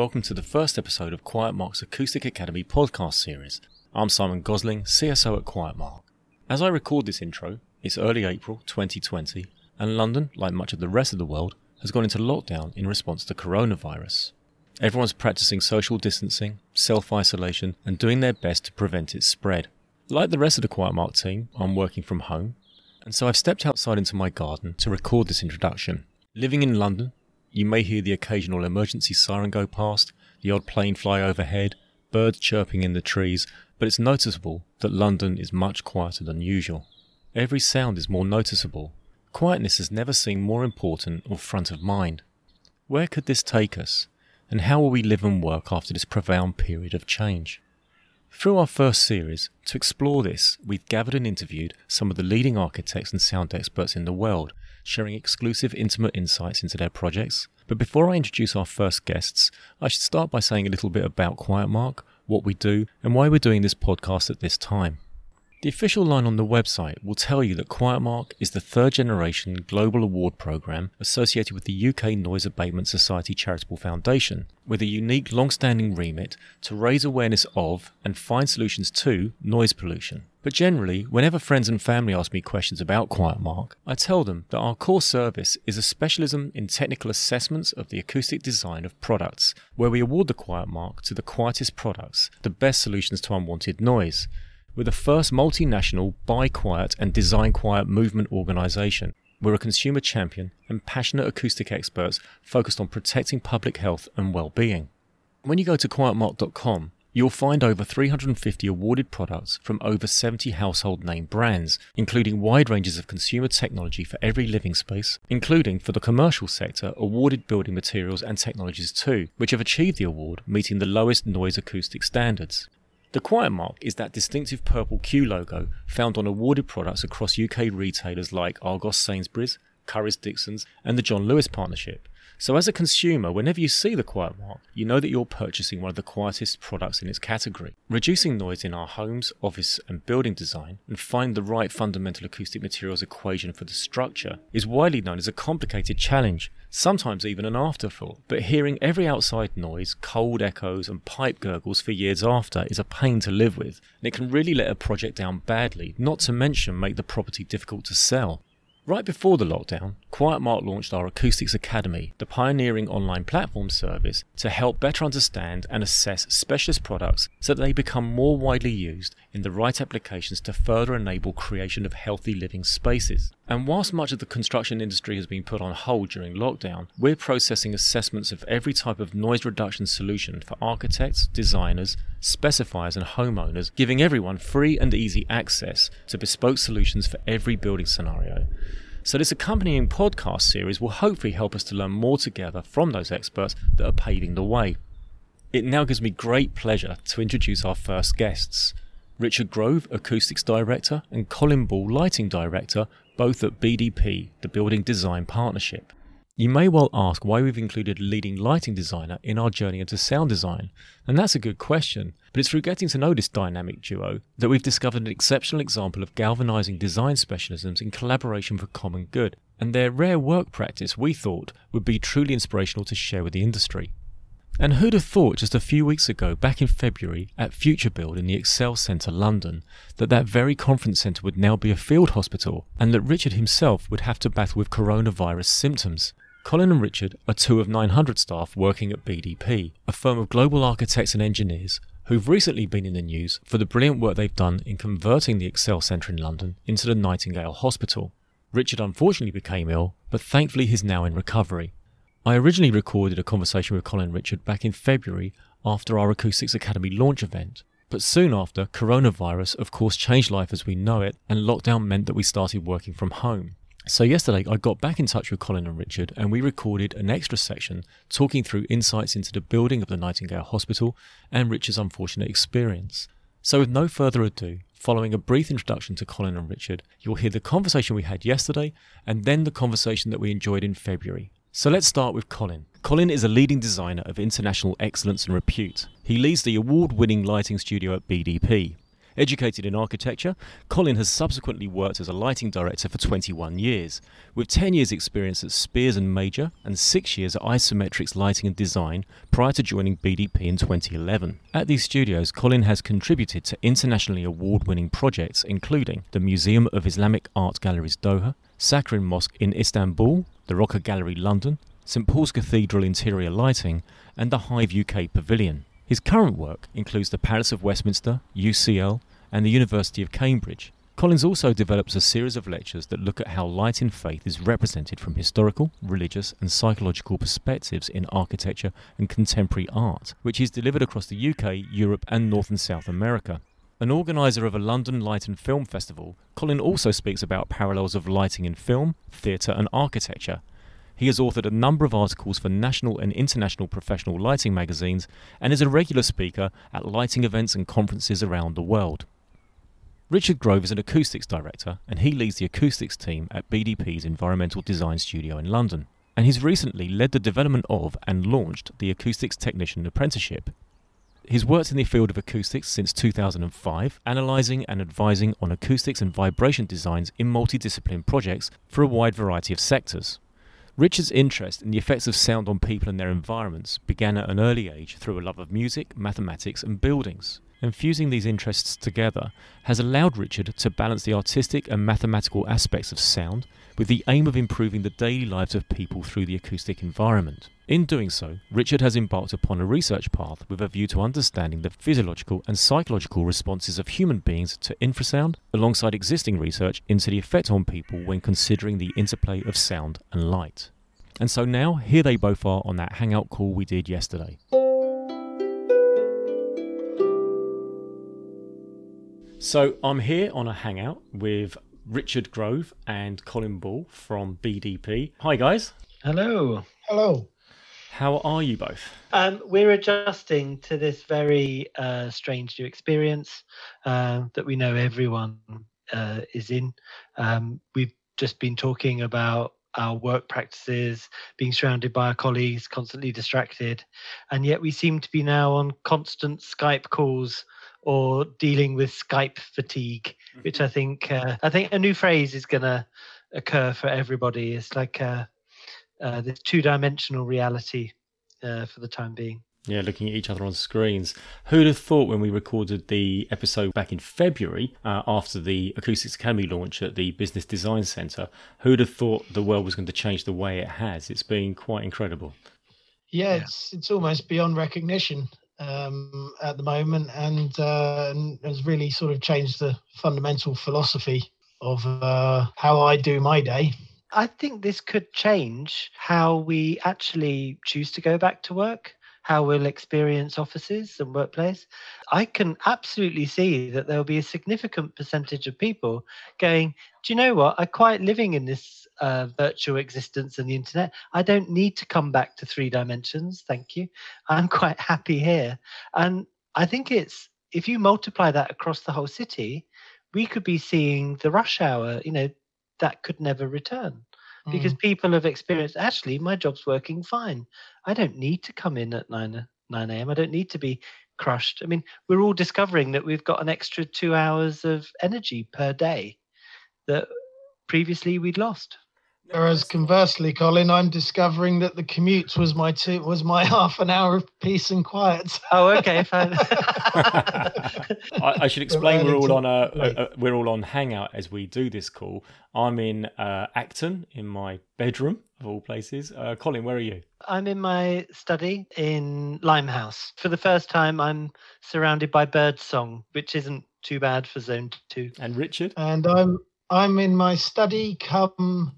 Welcome to the first episode of Quiet Mark's Acoustic Academy podcast series. I'm Simon Gosling, CSO at Quiet Mark. As I record this intro, it's early April 2020, and London, like much of the rest of the world, has gone into lockdown in response to coronavirus. Everyone's practicing social distancing, self isolation, and doing their best to prevent its spread. Like the rest of the Quiet Mark team, I'm working from home, and so I've stepped outside into my garden to record this introduction. Living in London, you may hear the occasional emergency siren go past, the odd plane fly overhead, birds chirping in the trees, but it's noticeable that London is much quieter than usual. Every sound is more noticeable. Quietness has never seemed more important or front of mind. Where could this take us? And how will we live and work after this profound period of change? Through our first series, to explore this, we've gathered and interviewed some of the leading architects and sound experts in the world sharing exclusive, intimate insights into their projects. But before I introduce our first guests, I should start by saying a little bit about Quiet Mark, what we do, and why we're doing this podcast at this time. The official line on the website will tell you that QuietMark is the third generation global award program associated with the UK Noise Abatement Society Charitable Foundation, with a unique long standing remit to raise awareness of and find solutions to noise pollution. But generally, whenever friends and family ask me questions about QuietMark, I tell them that our core service is a specialism in technical assessments of the acoustic design of products, where we award the QuietMark to the quietest products, the best solutions to unwanted noise. We're the first multinational buy quiet and design quiet movement organisation. We're a consumer champion and passionate acoustic experts focused on protecting public health and well-being. When you go to quietmark.com, You'll find over 350 awarded products from over 70 household name brands, including wide ranges of consumer technology for every living space, including for the commercial sector awarded building materials and technologies too, which have achieved the award meeting the lowest noise acoustic standards. The Quiet Mark is that distinctive purple Q logo found on awarded products across UK retailers like Argos Sainsbury's, Currys Dixons, and the John Lewis Partnership, so, as a consumer, whenever you see the quiet mark, you know that you're purchasing one of the quietest products in its category. Reducing noise in our homes, office, and building design and find the right fundamental acoustic materials equation for the structure is widely known as a complicated challenge, sometimes even an afterthought. But hearing every outside noise, cold echoes, and pipe gurgles for years after is a pain to live with, and it can really let a project down badly, not to mention make the property difficult to sell. Right before the lockdown, Quiet Mark launched our Acoustics Academy, the pioneering online platform service to help better understand and assess specialist products so that they become more widely used in the right applications to further enable creation of healthy living spaces. And whilst much of the construction industry has been put on hold during lockdown, we're processing assessments of every type of noise reduction solution for architects, designers, specifiers, and homeowners, giving everyone free and easy access to bespoke solutions for every building scenario. So, this accompanying podcast series will hopefully help us to learn more together from those experts that are paving the way. It now gives me great pleasure to introduce our first guests Richard Grove, Acoustics Director, and Colin Ball, Lighting Director, both at BDP, the Building Design Partnership. You may well ask why we've included a leading lighting designer in our journey into sound design, and that's a good question. But it's through getting to know this dynamic duo that we've discovered an exceptional example of galvanizing design specialisms in collaboration for common good, and their rare work practice we thought would be truly inspirational to share with the industry. And who'd have thought just a few weeks ago, back in February, at Future Build in the ExCeL Centre, London, that that very conference centre would now be a field hospital, and that Richard himself would have to battle with coronavirus symptoms? Colin and Richard are two of 900 staff working at BDP, a firm of global architects and engineers who've recently been in the news for the brilliant work they've done in converting the ExCeL Centre in London into the Nightingale Hospital. Richard unfortunately became ill, but thankfully he's now in recovery. I originally recorded a conversation with Colin Richard back in February after our Acoustics Academy launch event, but soon after, coronavirus of course changed life as we know it, and lockdown meant that we started working from home. So, yesterday I got back in touch with Colin and Richard, and we recorded an extra section talking through insights into the building of the Nightingale Hospital and Richard's unfortunate experience. So, with no further ado, following a brief introduction to Colin and Richard, you'll hear the conversation we had yesterday and then the conversation that we enjoyed in February. So, let's start with Colin. Colin is a leading designer of international excellence and repute. He leads the award winning lighting studio at BDP, Educated in architecture, Colin has subsequently worked as a lighting director for 21 years, with 10 years' experience at Speirs and Major and 6 years at Isometrix Lighting and Design prior to joining BDP in 2011. At these studios, Colin has contributed to internationally award winning projects including the Museum of Islamic Art Galleries Doha, Sakirin Mosque in Istanbul, the Roca Gallery London, St Paul's Cathedral interior lighting, and the Hive UK Pavilion. His current work includes the Palace of Westminster, UCL, and the University of Cambridge. Colin's also develops a series of lectures that look at how light in faith is represented from historical, religious, and psychological perspectives in architecture and contemporary art, which is delivered across the UK, Europe, and North and South America. An organiser of a London Light and Film Festival, Colin also speaks about parallels of lighting in film, theatre, and architecture, he has authored a number of articles for national and international professional lighting magazines and is a regular speaker at lighting events and conferences around the world. Richard Grove is an acoustics director and he leads the acoustics team at BDP's Environmental Design Studio in London. And he's recently led the development of and launched the Acoustics Technician Apprenticeship. He's worked in the field of acoustics since 2005, analysing and advising on acoustics and vibration designs in multidisciplinary projects for a wide variety of sectors. Richard's interest in the effects of sound on people and their environments began at an early age through a love of music, mathematics, and buildings. And fusing these interests together has allowed Richard to balance the artistic and mathematical aspects of sound with the aim of improving the daily lives of people through the acoustic environment. In doing so, Richard has embarked upon a research path with a view to understanding the physiological and psychological responses of human beings to infrasound, alongside existing research into the effect on people when considering the interplay of sound and light. And so now, here they both are on that hangout call we did yesterday. So I'm here on a hangout with Richard Grove and Colin Ball from BDP. Hi, guys. Hello. Hello. How are you both? Um, we're adjusting to this very uh, strange new experience uh, that we know everyone uh, is in. Um, we've just been talking about our work practices, being surrounded by our colleagues, constantly distracted, and yet we seem to be now on constant Skype calls or dealing with Skype fatigue, which mm-hmm. I think uh, I think a new phrase is going to occur for everybody. It's like uh, uh, this two-dimensional reality uh, for the time being. Yeah, looking at each other on screens. Who'd have thought when we recorded the episode back in February uh, after the Acoustics Academy launch at the Business Design Centre, who'd have thought the world was going to change the way it has? It's been quite incredible. Yeah, yeah. it's it's almost beyond recognition um, at the moment, and, uh, and, has really sort of changed the fundamental philosophy of uh, how I do my day. I think this could change how we actually choose to go back to work how we'll experience offices and workplace, I can absolutely see that there'll be a significant percentage of people going, Do you know what? I'm quite living in this uh, virtual existence and the internet. I don't need to come back to three dimensions. Thank you. I'm quite happy here. And I think it's, if you multiply that across the whole city, we could be seeing the rush hour, you know, that could never return because mm. people have experienced actually my job's working fine. I don't need to come in at 9 9 a.m. I don't need to be crushed. I mean, we're all discovering that we've got an extra two hours of energy per day that previously we'd lost. Whereas conversely, Colin, I'm discovering that the commute was my two was my half an hour of peace and quiet. Oh, okay, fine. I, I, should explain we're all on a, a, a, we're all on Hangout as we do this call. I'm in uh, Acton in my bedroom of all places. Uh, Colin, where are you? I'm in my study in Limehouse. For the first time, I'm surrounded by bird song, which isn't too bad for Zone Two. And Richard. And I'm I'm in my study. Come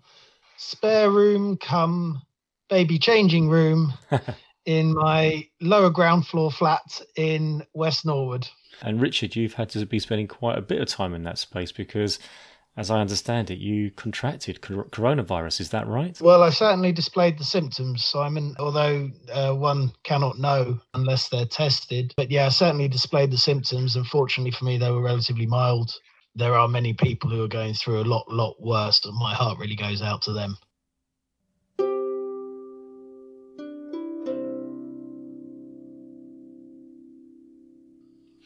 spare room come baby changing room in my lower ground floor flat in West Norwood. And Richard, you've had to be spending quite a bit of time in that space because, as I understand it, you contracted coronavirus. Is that right? Well, I certainly displayed the symptoms, Simon, although uh, one cannot know unless they're tested. But yeah, I certainly displayed the symptoms. Unfortunately for me, they were relatively mild there are many people who are going through a lot, lot worse, and my heart really goes out to them.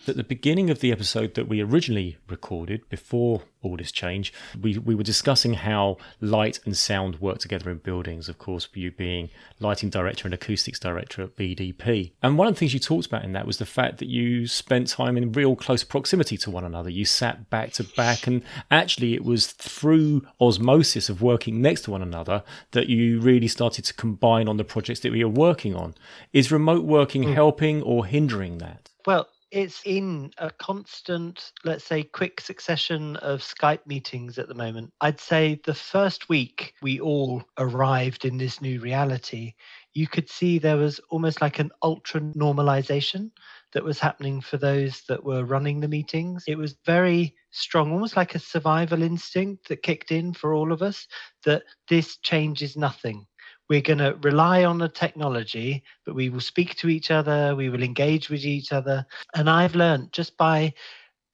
At the beginning of the episode that we originally recorded before all this change, we, we were discussing how light and sound work together in buildings, of course, you being lighting director and acoustics director at BDP. And one of the things you talked about in that was the fact that you spent time in real close proximity to one another. You sat back to back, and actually, it was through osmosis of working next to one another that you really started to combine on the projects that we were working on. Is remote working mm. helping or hindering that? Well, it's in a constant, let's say, quick succession of Skype meetings at the moment. I'd say the first week we all arrived in this new reality, you could see there was almost like an ultra normalization that was happening for those that were running the meetings. It was very strong, almost like a survival instinct that kicked in for all of us that this changes nothing we're going to rely on the technology, but we will speak to each other, we will engage with each other. And I've learned just by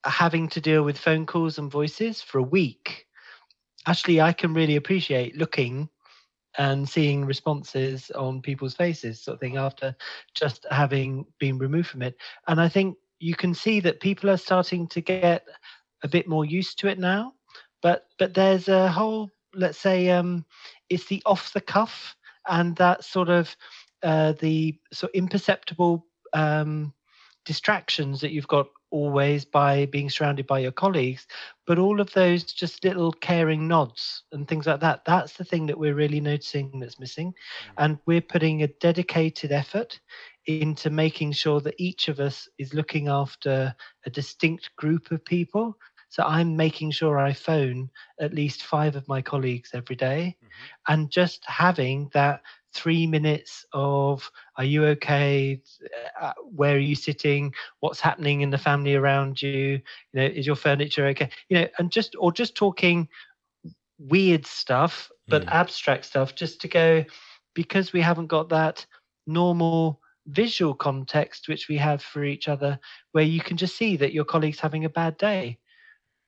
having to deal with phone calls and voices for a week, actually, I can really appreciate looking and seeing responses on people's faces, sort of thing, after just having been removed from it. And I think you can see that people are starting to get a bit more used to it now. But but there's a whole, let's say, um, it's the off the cuff and that sort of uh, the sort of imperceptible um, distractions that you've got always by being surrounded by your colleagues, but all of those just little caring nods and things like that. That's the thing that we're really noticing that's missing. Mm. And we're putting a dedicated effort into making sure that each of us is looking after a distinct group of people. So I'm making sure I phone at least five of my colleagues every day, mm-hmm. and just having that three minutes of are you okay? Uh, where are you sitting? What's happening in the family around you? You know is your furniture okay? You know and just or just talking weird stuff but mm. abstract stuff just to go because we haven't got that normal visual context which we have for each other where you can just see that your colleague's having a bad day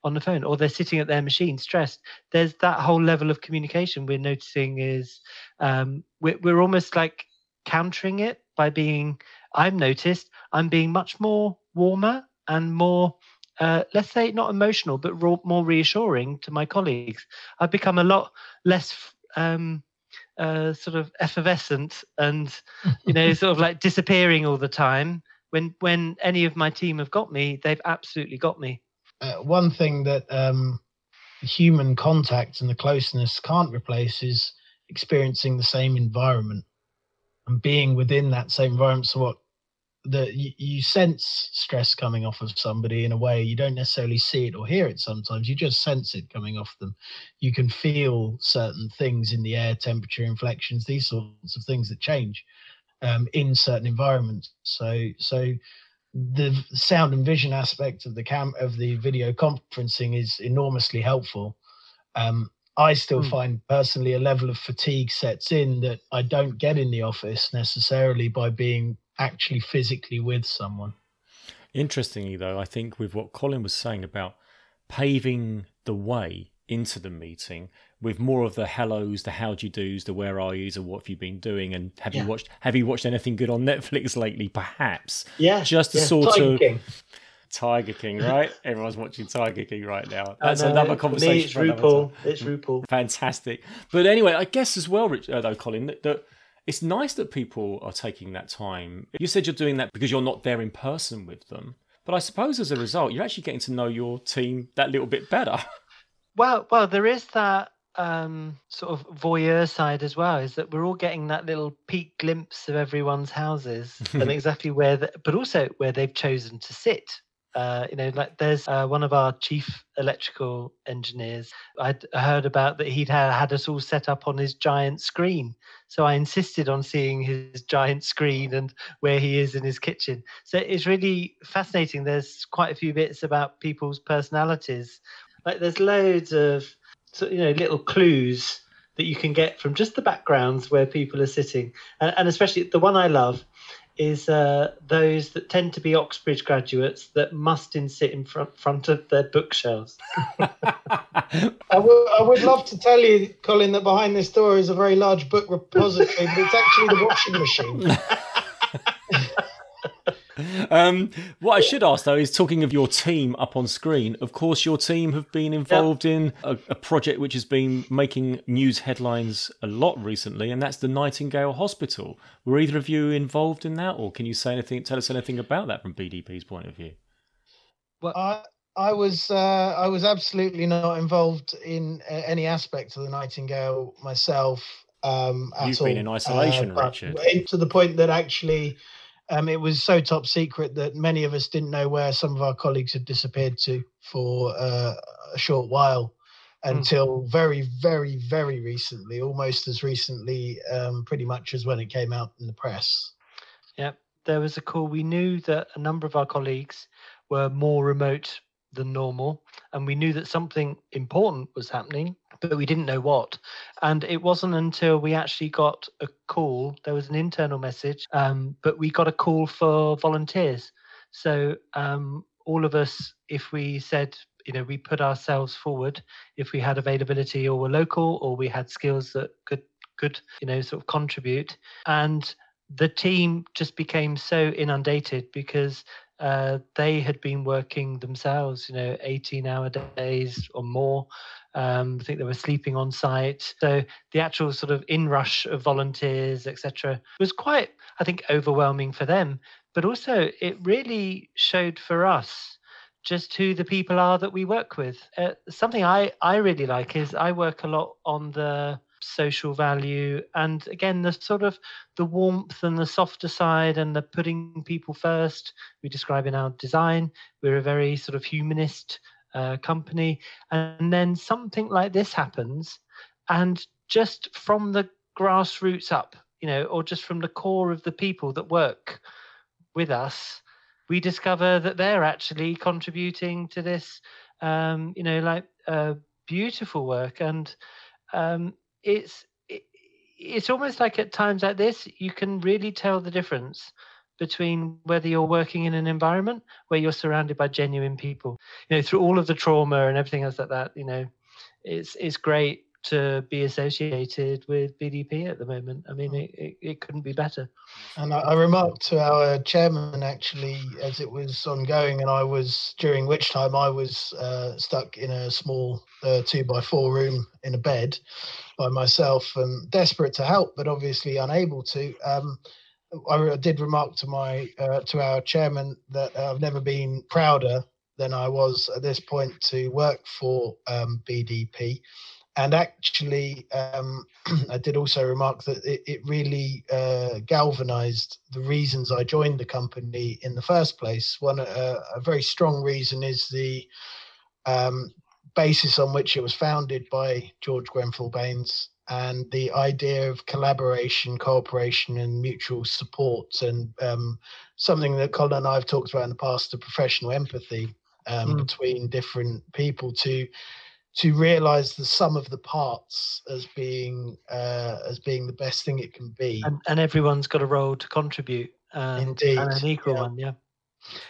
on the phone or they're sitting at their machine stressed. There's that whole level of communication we're noticing is um, we're, we're almost like countering it by being i've noticed i'm being much more warmer and more uh, let's say not emotional but raw, more reassuring to my colleagues. I've become a lot less um, uh, sort of effervescent and you know sort of like disappearing all the time. When when any of my team have got me they've absolutely got me uh, one thing that um, human contact and the closeness can't replace is experiencing the same environment and being within that same environment. So what you, you, sense stress coming off of somebody in a way you don't necessarily see it or hear it sometimes. You just sense it coming off them. You can feel certain things in the air temperature inflections these sorts of things that change um, in certain environments. So so the sound and vision aspect of the cam of the video conferencing is enormously helpful. Um, I still mm. find personally a level of fatigue sets in that I don't get in the office necessarily by being actually physically with someone. Interestingly, though, I think with what Colin was saying about paving the way into the meeting with more of the hellos, the how do you do's, the where are yous, or what have you been doing, and have yeah. you watched have you watched anything good on Netflix lately? Perhaps, yeah, just a yeah. sort Tiger of King. Tiger King, right? Everyone's watching Tiger King right now. That's another conversation. Me, it's RuPaul. It's RuPaul. Fantastic. But anyway, I guess as well, Rich, uh, though, Colin, that, that it's nice that people are taking that time. You said you're doing that because you're not there in person with them. But I suppose as a result, you're actually getting to know your team that little bit better. Well, well, there is that um, sort of voyeur side as well. Is that we're all getting that little peek glimpse of everyone's houses and exactly where, the, but also where they've chosen to sit. Uh, you know, like there's uh, one of our chief electrical engineers. I'd heard about that he'd had, had us all set up on his giant screen. So I insisted on seeing his giant screen and where he is in his kitchen. So it's really fascinating. There's quite a few bits about people's personalities like there's loads of you know little clues that you can get from just the backgrounds where people are sitting, and, and especially the one I love is uh, those that tend to be Oxbridge graduates that must in sit in front, front of their bookshelves. I, w- I would love to tell you, Colin, that behind this door is a very large book repository, but it's actually the washing machine. Um, what I should ask though is talking of your team up on screen. Of course, your team have been involved in a, a, project which has been making news headlines a lot recently, and that's the Nightingale Hospital. Were either of you involved in that, or can you say anything? Tell us anything about that from BDP's point of view. Well, I I was uh, I was absolutely not involved in uh, any aspect of the Nightingale myself. Um, You've all. been in isolation, uh, Richard. To the point that actually um, it was so top secret that many of us didn't know where some of our colleagues had disappeared to for uh, a short while hmm. until very, very, very recently, almost as recently, um, pretty much as when it came out in the press. Yeah, there was a call. We knew that a number of our colleagues were more remote than normal, and we knew that something important was happening but we didn't know what. And it wasn't until we actually got a call, there was an internal message, um, but we got a call for volunteers. So um, all of us, if we said, you know, we put ourselves forward, if we had availability or were local or we had skills that could, could, you know, sort of contribute. And the team just became so inundated because uh, they had been working themselves, you know, 18 hour days or more. Um, I think they were sleeping on site. So the actual sort of inrush of volunteers, etc., was quite, I think, overwhelming for them. But also, it really showed for us just who the people are that we work with. Uh, something I, I really like is I work a lot on the social value. And again the sort of the warmth and the softer side and the putting people first we describe in our design. We're a very sort of humanist uh, company. And then something like this happens and just from the grassroots up you know or just from the core of the people that work with us we discover that they're actually contributing to this um, you know like uh, beautiful work. And um, it's it, it's almost like at times like this you can really tell the difference between whether you're working in an environment where you're surrounded by genuine people. You know through all of the trauma and everything else like that you know it's it's great to be associated with BDP at the moment. I mean, mm. it, it, it couldn't be better. And I, I, remarked to our chairman actually as it was ongoing, and I was during which time I was uh, stuck in a small uh, two by four room in a bed by myself and desperate to help, but obviously unable to. Um, I did remark to my uh, to our chairman that I've never been prouder than I was at this point to work for um, BDP and actually, um, I did also remark that it, it really uh, galvanized the reasons I joined the company in the first place. One, uh, a very strong reason is the um, basis on which it was founded by George Grenfell Baines and the idea of collaboration, cooperation, and mutual support, and um, something that Colin and I have talked about in the past, the professional empathy um, mm. between different people to to realize the sum of the parts as being uh, as being the best thing it can be and, and everyone's got a role to contribute and, indeed and an equal yeah. one yeah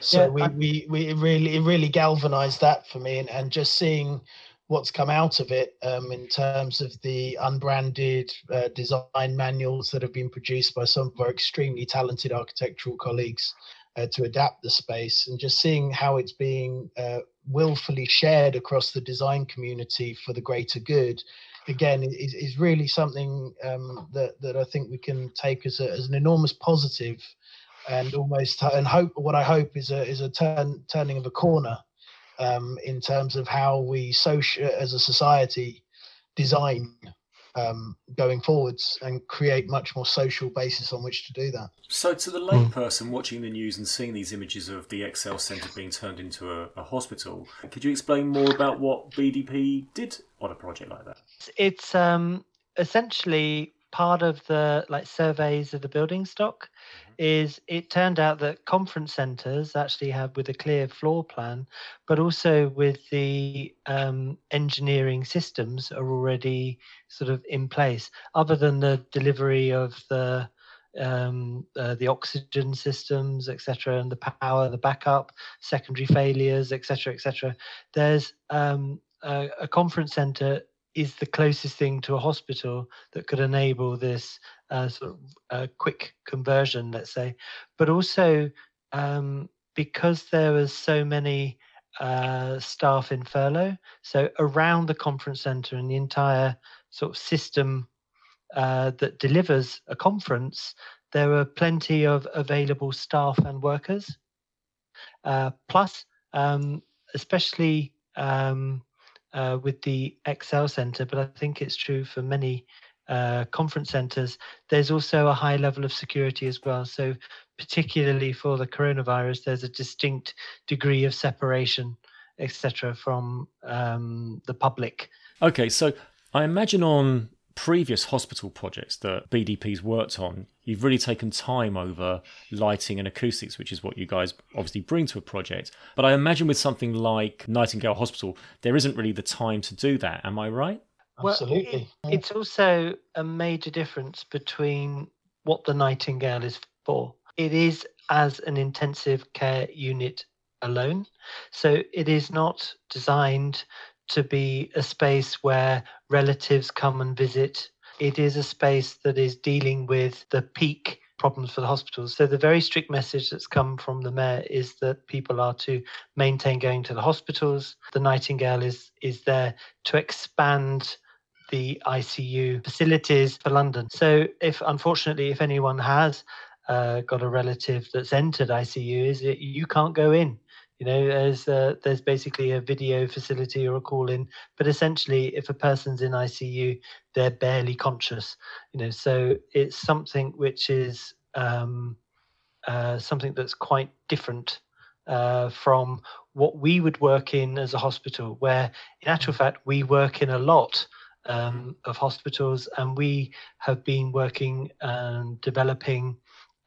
so yeah, we, I... we we really it really galvanized that for me and, and just seeing what's come out of it um, in terms of the unbranded uh, design manuals that have been produced by some of our extremely talented architectural colleagues uh, to adapt the space and just seeing how it's being uh, willfully shared across the design community for the greater good again is, is really something um, that, that I think we can take as, a, as an enormous positive and almost and hope what I hope is a is a turn turning of a corner um, in terms of how we social as a society design um, going forwards and create much more social basis on which to do that. So, to the layperson mm. watching the news and seeing these images of the ExCeL Centre being turned into a, a, hospital, could you explain more about what BDP did on a project like that? It's um, essentially part of the like surveys of the building stock is it turned out that conference centers actually have with a clear floor plan, but also with the um, engineering systems are already sort of in place. Other than the delivery of the um, uh, the oxygen systems, etc., and the power, the backup, secondary failures, etc., etc. There's um, a, a conference center is the closest thing to a hospital that could enable this uh, sort of uh, quick conversion, let's say. But also, um, because there was so many uh, staff in furlough, so around the conference centre and the entire sort of system uh, that delivers a conference, there were plenty of available staff and workers. Uh, plus, um, especially um, uh, with the ExCeL Centre, but I think it's true for many uh, conference centres, there's also a high level of security as well. So, particularly for the coronavirus, there's a distinct degree of separation, etc., from um, the public. Okay, so I imagine on previous hospital projects that BDP's worked on, you've really taken time over lighting and acoustics, which is what you guys obviously bring to a project. But I imagine with something like Nightingale Hospital, there isn't really the time to do that. Am I right? Absolutely. Well, it, it's also a major difference between what the Nightingale is for. It is as an intensive care unit alone. So it is not designed to be a space where relatives come and visit. It is a space that is dealing with the peak problems for the hospitals. So the very strict message that's come from the mayor is that people are to maintain going to the hospitals. The Nightingale is is there to expand the ICU facilities for London. So if unfortunately if anyone has uh, got a relative that's entered ICU, is it you can't go in you know there's uh, there's basically a video facility or a call in but essentially if a person's in icu they're barely conscious you know so it's something which is um, uh, something that's quite different uh, from what we would work in as a hospital where in actual mm. fact we work in a lot um, of hospitals and we have been working and developing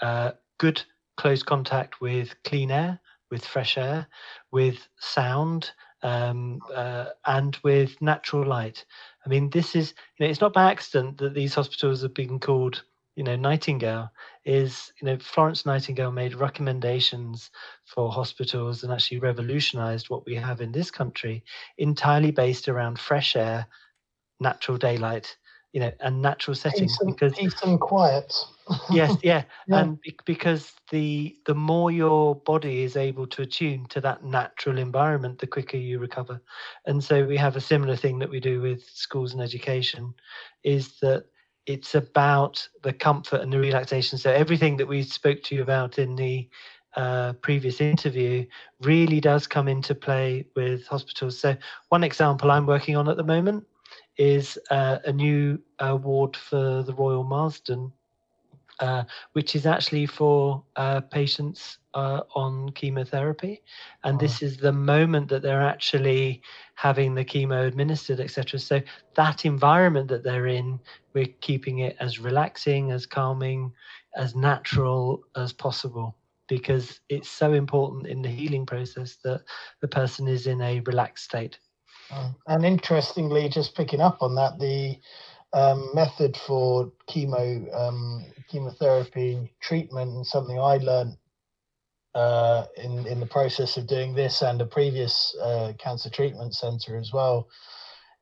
uh, good close contact with clean air with fresh air, with sound, um, uh, and with natural light. I mean, this is, you know, it's not by accident that these hospitals have been called, you know, Nightingale. Is, you know, Florence Nightingale made recommendations for hospitals and actually revolutionized what we have in this country entirely based around fresh air, natural daylight, you know, and natural setting Peace and, because peace and quiet yes yeah. yeah. and because the the more your body is able to attune to that natural environment the quicker you recover and so we have a similar thing that we do with schools and education is that it's about the comfort and the relaxation so everything that we spoke to you about in the uh, previous interview really does come into play with hospitals so one example i'm working on at the moment is uh, a new award for the royal marsden uh, which is actually for uh, patients uh, on chemotherapy. And oh. this is the moment that they're actually having the chemo administered, etc. So that environment that they're in, we're keeping it as relaxing, as calming, as natural as possible because it's so important in the healing process that the person is in a relaxed state. Oh, and interestingly, just picking up on that, the um, method for chemo um, chemotherapy treatment and something I learned uh, in in the process of doing this and a previous uh, cancer treatment center as well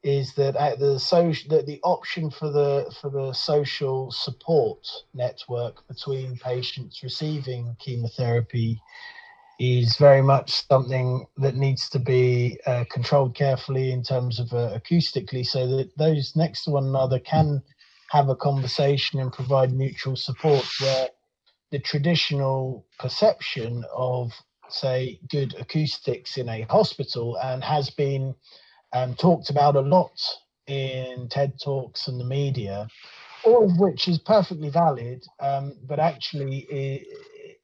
is that the social that the option for the for the social support network between patients receiving chemotherapy is very much something that needs to be uh, controlled carefully in terms of uh, acoustically so that those next to one another can have a conversation and provide mutual support where the traditional perception of say good acoustics in a hospital and has been um, talked about a lot in ted talks and the media all of which is perfectly valid um, but actually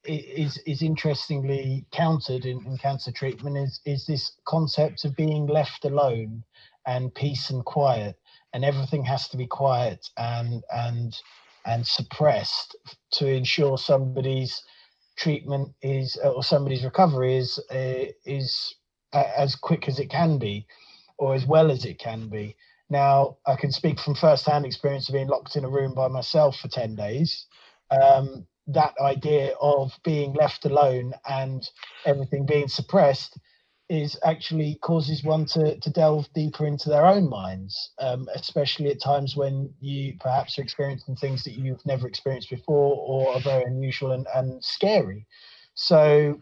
is is interestingly countered in, in cancer treatment is is this concept of being left alone and peace and quiet and everything has to be quiet and and and suppressed to ensure somebody's treatment is or somebody's recovery is uh, is as quick as it can be or as well as it can be. Now i can speak from first-hand experience of being locked in a room by myself for 10 days. Um, that idea of being left alone and everything being suppressed is actually causes one to, to delve deeper into their own minds, um, especially at times when you perhaps are experiencing things that you've never experienced before or are very unusual and, and scary. So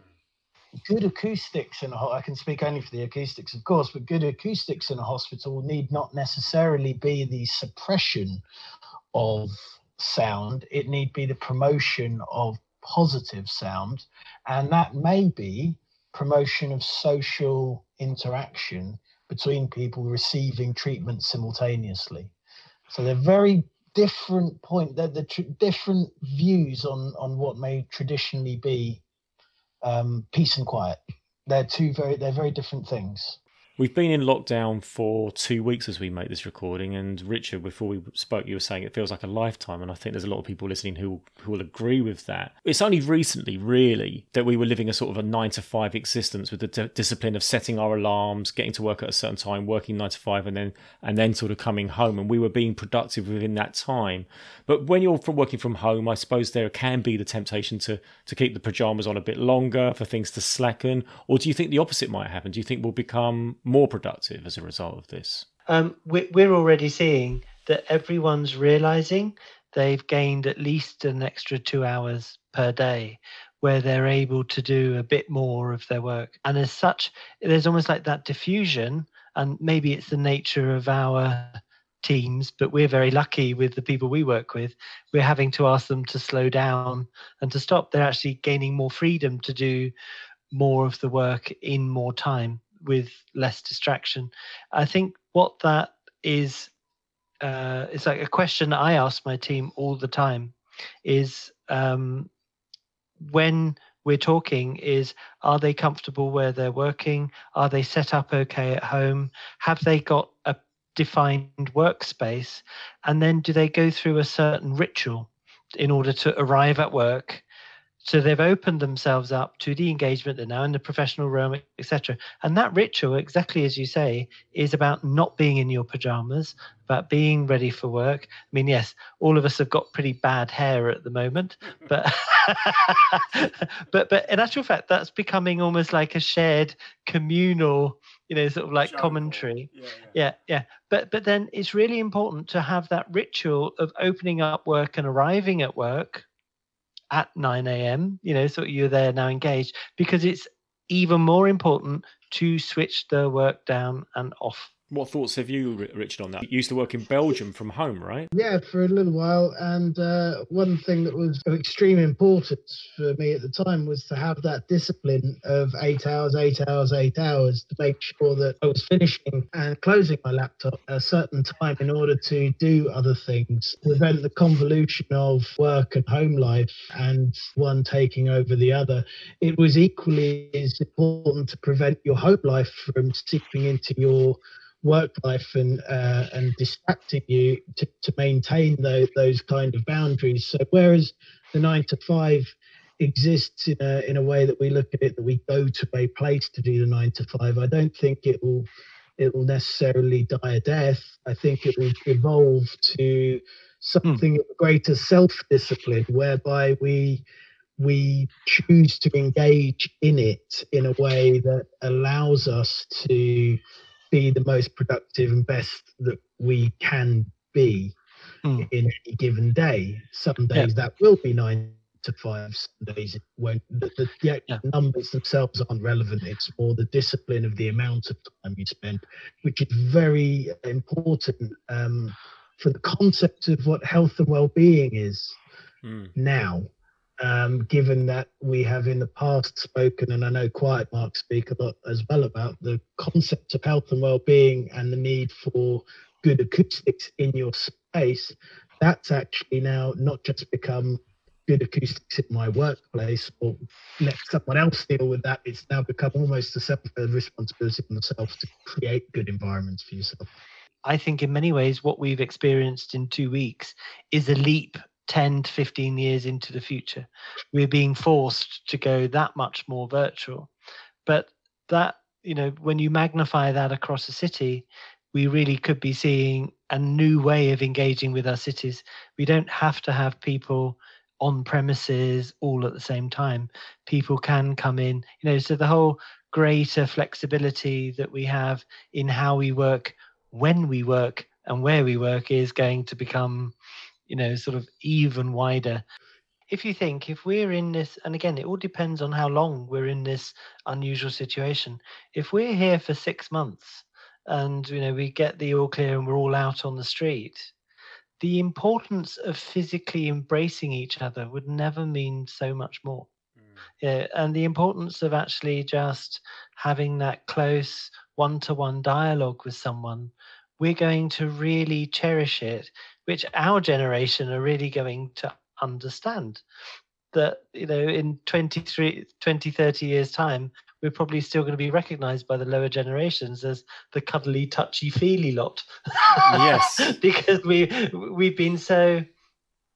good acoustics in a I can speak only for the acoustics, of course, but good acoustics in a hospital need not necessarily be the suppression of sound. It need be the promotion of positive sound, and that may be promotion of social interaction between people receiving treatment simultaneously. So they're very different point. They're the tr- different views on on what may traditionally be um, peace and quiet. They're two very they're very different things. We've been in lockdown for two weeks as we make this recording, and Richard, before we spoke, you were saying it feels like a lifetime, and I think there's a lot of people listening who who will agree with that. It's only recently, really, that we were living a sort of a nine to five existence with the d- discipline of setting our alarms, getting to work at a certain time, working nine to five, and then and then sort of coming home, and we were being productive within that time. But when you're from working from home, I suppose there can be the temptation to to keep the pajamas on a bit longer for things to slacken, or do you think the opposite might happen? Do you think we'll become more productive as a result of this? Um, we're already seeing that everyone's realizing they've gained at least an extra two hours per day where they're able to do a bit more of their work. And as such, there's almost like that diffusion, and maybe it's the nature of our teams, but we're very lucky with the people we work with. We're having to ask them to slow down and to stop. They're actually gaining more freedom to do more of the work in more time with less distraction. I think what that is, uh, it's like a question I ask my team all the time is um, when we're talking is are they comfortable where they're working? Are they set up okay at home? Have they got a defined workspace? And then do they go through a certain ritual in order to arrive at work so they've opened themselves up to the engagement. They're now in the professional realm, etc. And that ritual, exactly as you say, is about not being in your pajamas, about being ready for work. I mean, yes, all of us have got pretty bad hair at the moment, but but but in actual fact, that's becoming almost like a shared communal, you know, sort of like commentary. Yeah, yeah. yeah, yeah. But but then it's really important to have that ritual of opening up work and arriving at work at 9 a.m. You know, so you're there now engaged because it's even more important to switch the work down and off. What thoughts have you, Richard, on that? You used to work in Belgium from home, right? Yeah, for a little while. And uh, one thing that was of extreme importance for me at the time was to have that discipline of eight hours, eight hours, eight hours to make sure that I was finishing and closing my laptop at a certain time in order to do other things, prevent the convolution of work and home life and one taking over the other. It was equally as important to prevent your home life from seeping into your work life and uh, and distracting you to, to maintain those, those kind of boundaries. So whereas the nine to five exists in a in a way that we look at it that we go to a place to do the nine to five, I don't think it will it will necessarily die a death. I think it will evolve to something of greater self-discipline whereby we we choose to engage in it in a way that allows us to be the most productive and best that we can be mm. in any given day. Some days yeah. that will be nine to five. Some days it won't. The, the, the yeah. numbers themselves aren't relevant. It's more the discipline of the amount of time you spend, which is very important um, for the concept of what health and well-being is mm. now um, given that we have in the past spoken, and I know Quiet Mark speak a lot as well about the concept of health and well-being and the need for good acoustics in your space. That's actually now not just become good acoustics in my workplace or let someone else deal with that. It's now become almost a separate responsibility on yourself to create good environments for yourself. I think in many ways what we've experienced in two weeks is a leap 10 to 15 years into the future. We're being forced to go that much more virtual. But that, you know, when you magnify that across a city, we really could be seeing a new way of engaging with our cities. We don't have to have people on premises all at the same time. People can come in, you know, so the whole greater flexibility that we have in how we work, when we work, and where we work is going to become you know, sort of even wider. if you think if we're in this, and again, it all depends on how long we're in this unusual situation. If we're here for six months and you know we get the all clear and we're all out on the street, the importance of physically embracing each other would never mean so much more. Mm. Yeah, and the importance of actually just having that close one-to-one dialogue with someone we're going to really cherish it which our generation are really going to understand that you know in 23 20 30 years time we're probably still going to be recognized by the lower generations as the cuddly touchy feely lot Yes. because we we've been so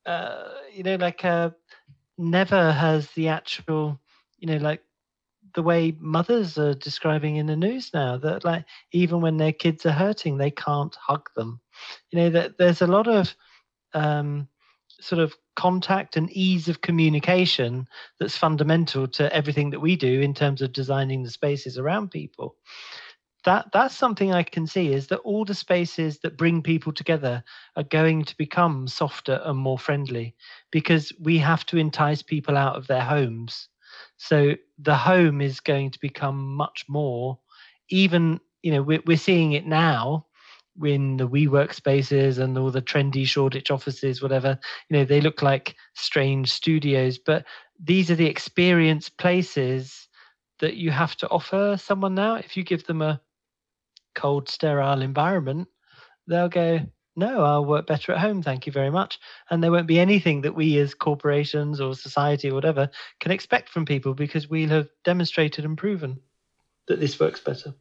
uh you know like uh never has the actual you know like the way mothers are describing in the news now that like even when their kids are hurting they can't hug them you know that there's a lot of um sort of contact and ease of communication that's fundamental to everything that we do in terms of designing the spaces around people. That that's something i can see is that all the spaces that bring people together are going to become softer and more friendly because we have to entice people out of their homes. So the home is going to become much more, even, you know, we're, we're seeing it now in the WeWork spaces and all the trendy Shoreditch offices, whatever, you know, they look like strange studios, but these are the experience places that you have to offer someone now. If you give them a cold, sterile environment, they'll go, no, I'll work better at home. Thank you very much. And there won't be anything that we as corporations or society or whatever can expect from people because we'll have demonstrated and proven that this works better.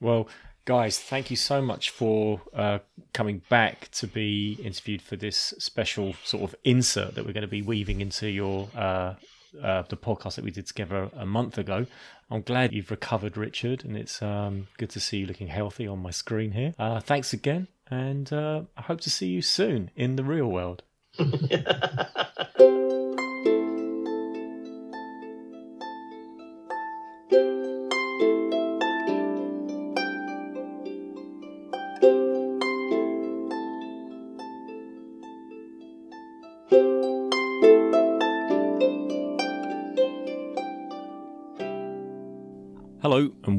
Well, guys, thank you so much for uh, coming back to be interviewed for this special sort of insert that we're going to be weaving into your uh, uh, the podcast that we did together a month ago. I'm glad you've recovered, Richard, and it's um, good to see you looking healthy on my screen here. Uh, thanks again, and uh, I hope to see you soon in the real world.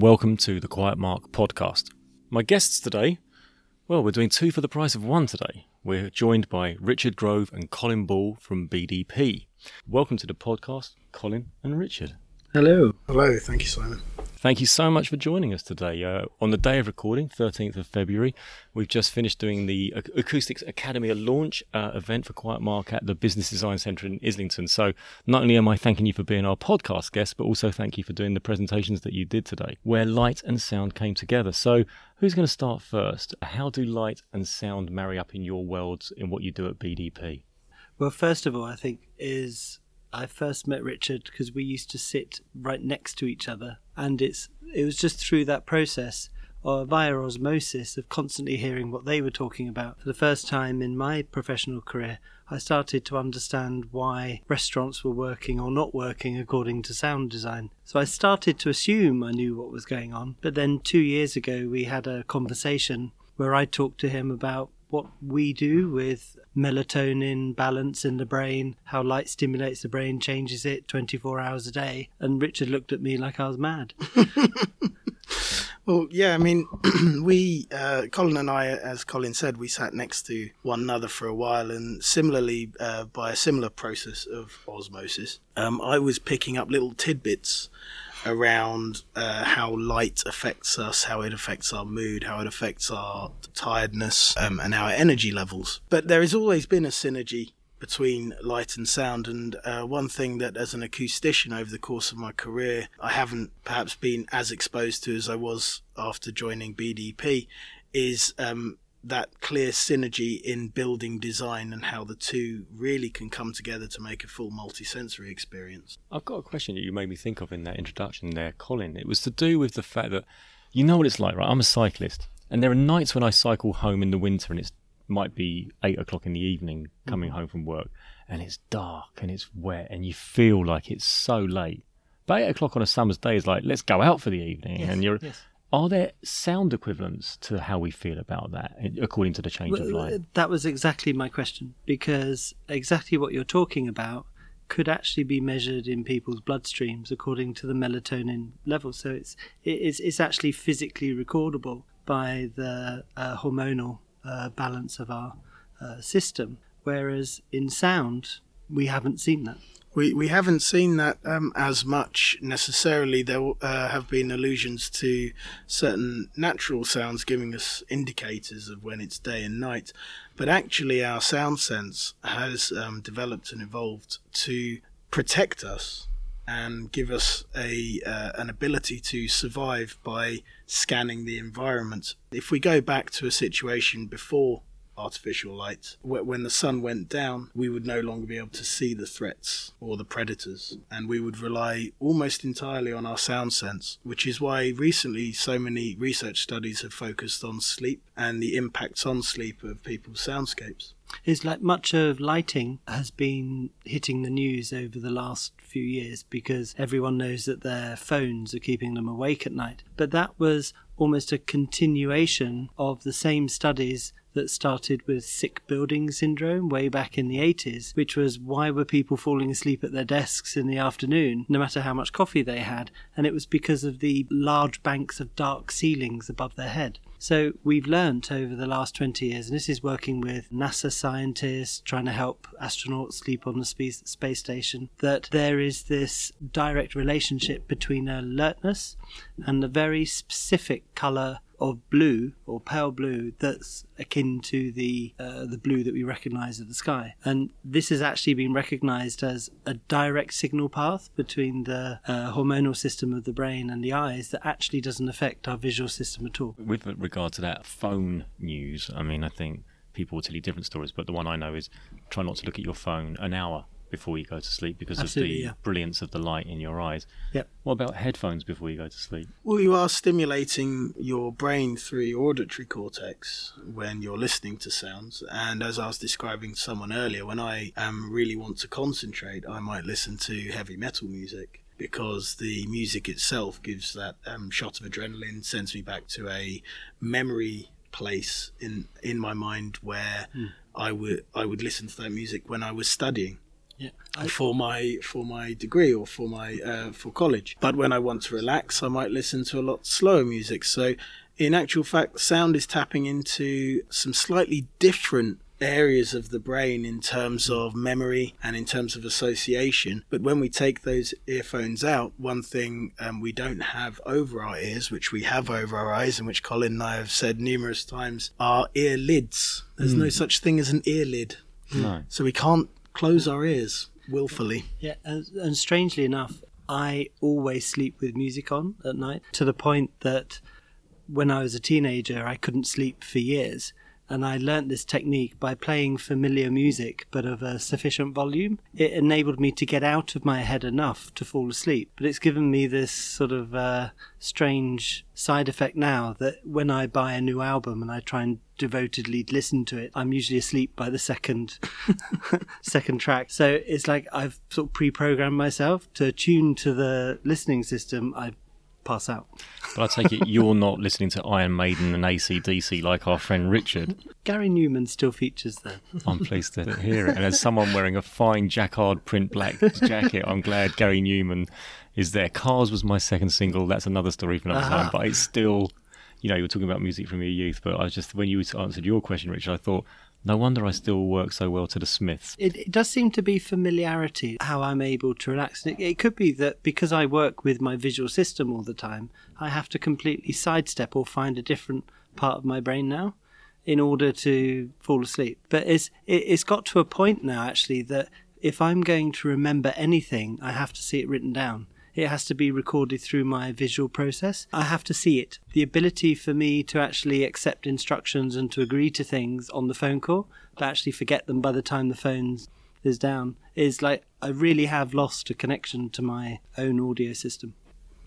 welcome to the Quiet Mark podcast. My guests today, well, we're doing two for the price of one today. We're joined by Richard Grove and Colin Ball from BDP. Welcome to the podcast, Colin and Richard. Hello. Hello, thank you, Simon. Thank you so much for joining us today. Uh, on the day of recording, 13th of February, we've just finished doing the Acoustics Academy launch uh, event for Quiet Mark at the Business Design Centre in Islington. So, not only am I thanking you for being our podcast guest, but also thank you for doing the presentations that you did today, where light and sound came together. So, who's going to start first? How do light and sound marry up in your worlds in what you do at BDP? Well, first of all, I think is I first met Richard because we used to sit right next to each other, and it's it was just through that process or via osmosis of constantly hearing what they were talking about. For the first time in my professional career, I started to understand why restaurants were working or not working according to sound design. So I started to assume I knew what was going on. But then two years ago, we had a conversation where I talked to him about what we do with melatonin balance in the brain, how light stimulates the brain, changes it 24 hours a day. And Richard looked at me like I was mad. Well, yeah, I mean, we, uh, Colin and I, as Colin said, we sat next to one another for a while, and similarly, uh, by a similar process of osmosis, um, I was picking up little tidbits around uh, how light affects us, how it affects our mood, how it affects our tiredness, um, and our energy levels. But there has always been a synergy between light and sound. And uh, one thing that, as an acoustician over the course of my career, I haven't perhaps been as exposed to as I was after joining BDP is um, that clear synergy in building design and how the two really can come together to make a full multisensory experience. I've got a question that you made me think of in that introduction there, Colin. It was to do with the fact that you know what it's like, right? I'm a cyclist, and there are nights when I cycle home in the winter and it's might be eight o'clock in the evening coming mm. home from work and it's dark and it's wet and you feel like it's so late. But eight o'clock on a summer's day is like, let's go out for the evening. and you're yes. Are there sound equivalents to how we feel about that according to the change of light? That was exactly my question because exactly what you're talking about could actually be measured in people's bloodstreams according to the melatonin level. So it's it's, it's actually physically recordable by the uh, hormonal uh, balance of our uh, system. Whereas in sound, we haven't seen that. We, we haven't seen that um, as much necessarily. There uh, have been allusions to certain natural sounds giving us indicators of when it's day and night, but actually, our sound sense has um, developed and evolved to protect us and give us a uh, an ability to survive by scanning the environment. If we go back to a situation before artificial light. When the sun went down, we would no longer be able to see the threats or the predators, and we would rely almost entirely on our sound sense, which is why recently so many research studies have focused on sleep and the impacts on sleep of people's soundscapes. It's like much of lighting has been hitting the news over the last few years because everyone knows that their phones are keeping them awake at night. But that was almost a continuation of the same studies that started with sick building syndrome way back in the 80s, which was why were people falling asleep at their desks in the afternoon, no matter how much coffee they had? And it was because of the large banks of dark ceilings above their head. So we've learnt over the last 20 years, and this is working with NASA scientists trying to help astronauts sleep on the space, station, that there is this direct relationship between alertness and a very specific colour of blue or pale blue that's akin to the uh, the blue that we recognize of the sky. And this has actually been recognized as a direct signal path between the uh, hormonal system of the brain and the eyes that actually doesn't affect our visual system at all. With regard to that phone news, I mean, I think people will tell you different stories, but the one I know is try not to look at your phone an hour before you go to sleep because Absolutely, of the yeah. brilliance of the light in your eyes. Yep. What about headphones before you go to sleep? Well, you are stimulating your brain through your auditory cortex when you're listening to sounds. And as I was describing to someone earlier, when I um, really want to concentrate, I might listen to heavy metal music because the music itself gives that um, shot of adrenaline, sends me back to a memory place in in my mind where I would I would listen to that music when I was studying Yeah. for my for my degree or for my uh, for college. But when I want to relax, I might listen to a lot slower music. So, in actual fact, sound is tapping into some slightly different areas of the brain in terms of memory and in terms of association. But when we take those earphones out, one thing um, we don't have over our ears, which we have over our eyes, and which Colin and I have said numerous times, are ear lids. There's no such thing as an ear lid. No. So we can't close our ears willfully. Yeah, and, and strangely enough, I always sleep with music on at night to the point that when I was a teenager, I couldn't sleep for years. And I learnt this technique by playing familiar music, but of a sufficient volume. It enabled me to get out of my head enough to fall asleep. But it's given me this sort of uh, strange side effect now that when I buy a new album and I try and devotedly listen to it, I'm usually asleep by the second second track. So it's like I've sort of pre-programmed myself to tune to the listening system. I pass out. But I take it you're not listening to Iron Maiden and ACDC like our friend Richard. Gary Numan still features there. I'm pleased to hear it. And as someone wearing a fine jacquard print black jacket, I'm glad Gary Numan is there. Cars was my second single. That's another story for another time. Ah. But it's still, you know, you were talking about music from your youth. But I was just, when you answered your question, Richard, I thought, no wonder I still work so well to the Smiths. It, it does seem to be familiarity, how I'm able to relax. It, it could be that because I work with my visual system all the time, I have to completely sidestep or find a different part of my brain now in order to fall asleep. But it's, it, it's got to a point now, actually, that if I'm going to remember anything, I have to see it written down. It has to be recorded through my visual process. I have to see it. The ability for me to actually accept instructions and to agree to things on the phone call, but actually forget them by the time the phone is down, is like I really have lost a connection to my own audio system.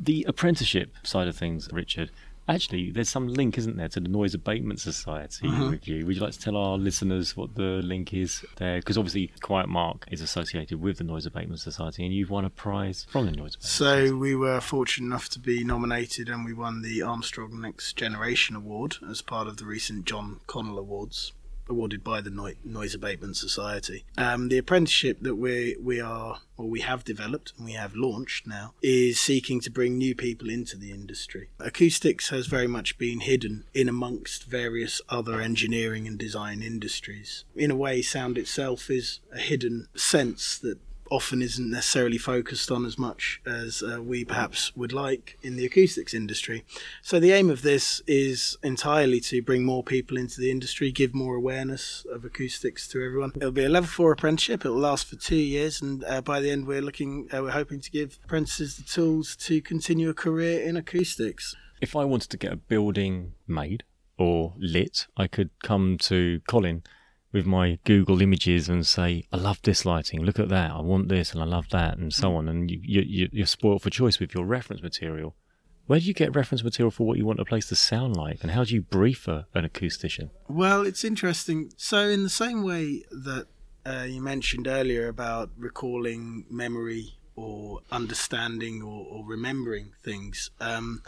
The apprenticeship side of things, Richard, actually, there's some link, isn't there, to the Noise Abatement Society uh-huh. review? Would you like to tell our listeners what the link is there? Because obviously, Quiet Mark is associated with the Noise Abatement Society, and you've won a prize from the Noise Abatement Society. So we were fortunate enough to be nominated, and we won the Armstrong Next Generation Award as part of the recent John Connell Awards. Awarded by the Noi- Noise Abatement Society. Um, the apprenticeship that we we are or we have developed and we have launched now is seeking to bring new people into the industry. Acoustics has very much been hidden in amongst various other engineering and design industries. In a way, sound itself is a hidden sense that often isn't necessarily focused on as much as uh, we perhaps would like in the acoustics industry. So the aim of this is entirely to bring more people into the industry, give more awareness of acoustics to everyone. It'll be a level four apprenticeship. It'll last for two years, and uh, by the end, we're looking, uh, we're hoping to give apprentices the tools to continue a career in acoustics. If I wanted to get a building made or lit, I could come to Colin with my Google images and say, I love this lighting, look at that, I want this and I love that, and so on. And you, you, you're spoiled for choice with your reference material. Where do you get reference material for what you want a place to sound like? And how do you brief a, an acoustician? Well, it's interesting. So, in the same way that uh, you mentioned earlier about recalling memory or understanding or, or remembering things, um,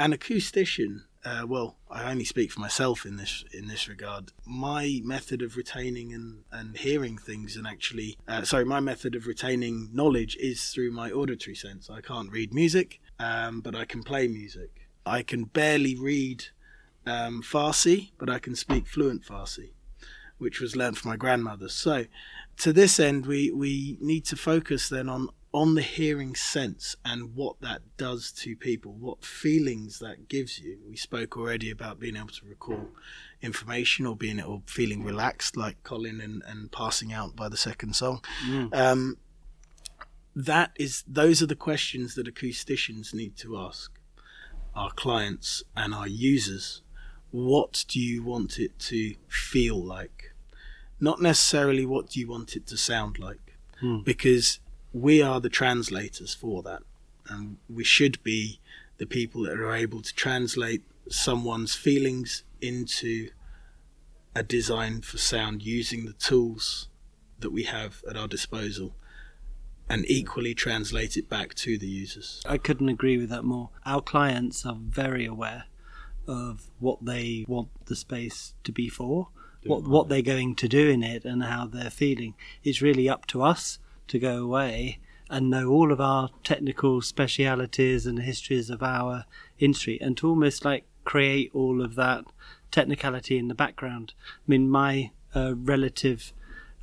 an acoustician uh, well, I only speak for myself in this in this regard. My method of retaining and, and hearing things, and actually, uh, sorry, my method of retaining knowledge is through my auditory sense. I can't read music, um, but I can play music. I can barely read um, Farsi, but I can speak fluent Farsi, which was learned from my grandmother. So, to this end, we we need to focus then on on the hearing sense and what that does to people, what feelings that gives you. We spoke already about being able to recall information or being or feeling relaxed, like Colin and, and passing out by the second song. Mm. Um, that is, those are the questions that acousticians need to ask our clients and our users. What do you want it to feel like? Not necessarily what do you want it to sound like, mm. because we are the translators for that. And we should be the people that are able to translate someone's feelings into a design for sound using the tools that we have at our disposal and equally translate it back to the users. I couldn't agree with that more. Our clients are very aware of what they want the space to be for, what what they're going to do in it and how they're feeling. It's really up to us to go away and know all of our technical specialities and histories of our industry and to almost like create all of that technicality in the background. I mean, my uh, relative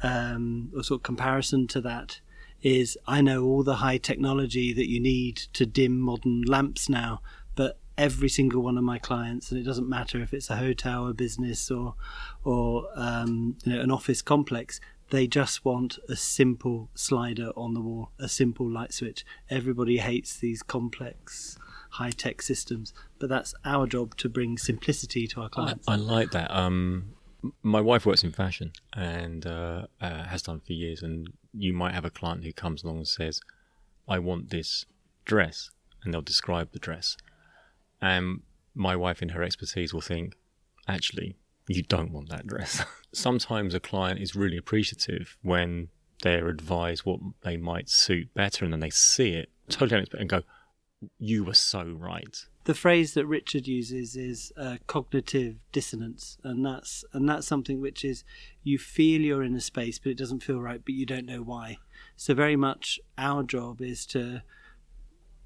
um, or sort of comparison to that is I know all the high technology that you need to dim modern lamps now, but every single one of my clients, and it doesn't matter if it's a hotel, a business, or or um, you know, an office complex, they just want a simple slider on the wall, a simple light switch. Everybody hates these complex high tech systems, but that's our job to bring simplicity to our clients. I, I like that. Um, my wife works in fashion and uh, uh, has done for years. And you might have a client who comes along and says, I want this dress, and they'll describe the dress. And my wife, in her expertise, will think, actually, you don't want that dress. Sometimes a client is really appreciative when they're advised what they might suit better and then they see it totally unexpected and go, You were so right. The phrase that Richard uses is uh, cognitive dissonance, and that's and that's something which is you feel you're in a space, but it doesn't feel right, but you don't know why. So very much our job is to, you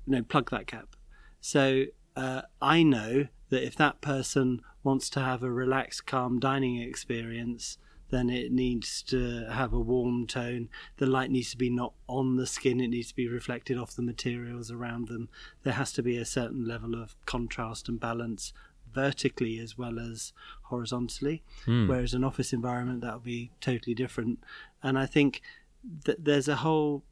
know, plug that gap. So uh, I know that if that person wants to have a relaxed, calm dining experience, then it needs to have a warm tone. The light needs to be not on the skin, it needs to be reflected off the materials around them. There has to be a certain level of contrast and balance vertically as well as horizontally. Mm. Whereas an office environment, that would be totally different. And I think that there's a whole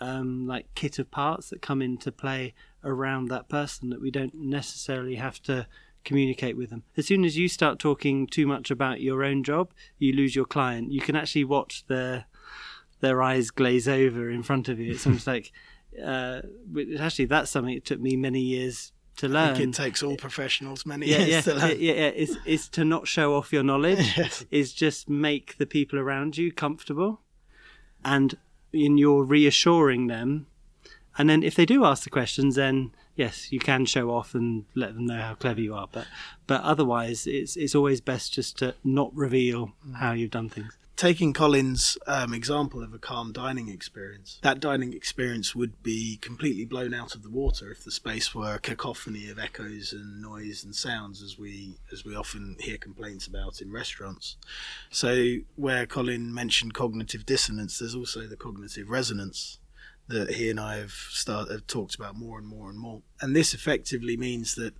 um, like kit of parts that come into play around that person that we don't necessarily have to communicate with them. As soon as you start talking too much about your own job, you lose your client. You can actually watch their their eyes glaze over in front of you. It's almost like uh, actually that's something it took me many years to learn. it takes all professionals many yeah, years yeah, to learn. Yeah, yeah, it's, it's to not show off your knowledge. yes. Is just make the people around you comfortable, and in you're reassuring them, and then if they do ask the questions, then yes, you can show off and let them know how clever you are, but but otherwise, it's it's always best just to not reveal how you've done things. taking Colin's um, example of a calm dining experience, that dining experience would be completely blown out of the water if the space were a cacophony of echoes and noise and sounds, as we as we often hear complaints about in restaurants. So, where Colin mentioned cognitive dissonance, there's also the cognitive resonance that he and I have start have talked about more and more and more. And this effectively means that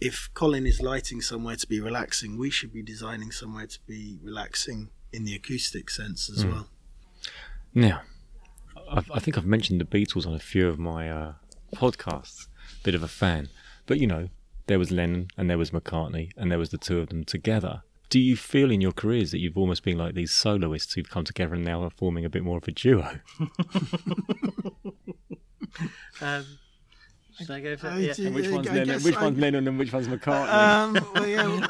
if Colin is lighting somewhere to be relaxing, we should be designing somewhere to be relaxing in the acoustic sense as well. Now, I, I think I've mentioned the Beatles on a few of my uh, podcasts. Bit of a fan, but you know, there was Lennon and there was McCartney, and there was the two of them together. Do you feel in your careers that you've almost been like these soloists who've come together and now are forming a bit more of a duo? Um, should I go for I yeah. And which I one's Lennon? guess Which I- Lennon and which one's McCartney? Um, well, yeah,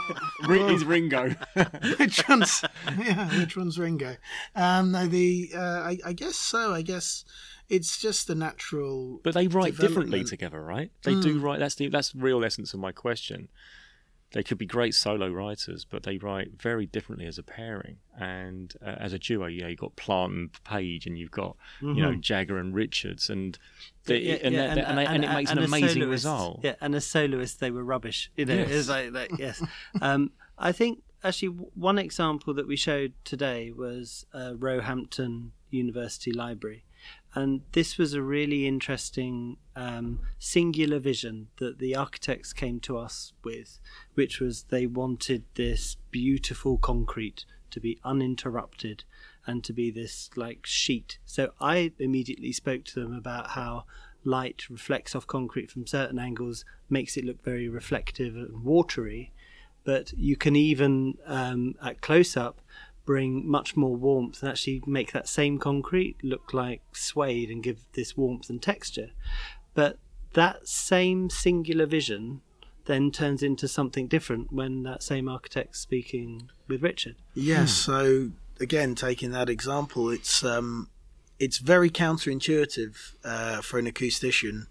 Ri- He's Ringo. which one's yeah, which one's Ringo? Um, no, the uh, I, I guess so. I guess it's just the natural. But they write differently together, right? They do write. That's the that's the real essence of my question. They could be great solo writers, but they write very differently as a pairing and uh, as a duo. You know, you've got Plant and Page, and you've got you know Jagger and Richards, and and, yeah, they- and, they- and it makes an amazing soloist- result. Yeah, and as soloists, they were rubbish. You know, Yes. it's like, like yes. um, I think actually one example that we showed today was uh, Roehampton University Library, and this was a really interesting um, singular vision that the architects came to us with, which was they wanted this beautiful concrete to be uninterrupted and to be this like sheet. So I immediately spoke to them about how light reflects off concrete from certain angles, makes it look very reflective and watery. But you can even um, at close up bring much more warmth and actually make that same concrete look like suede and give this warmth and texture. But that same singular vision then turns into something different when that same architect's speaking with Richard. Yes. So again, taking that example, it's um, it's very counterintuitive uh, for an acoustician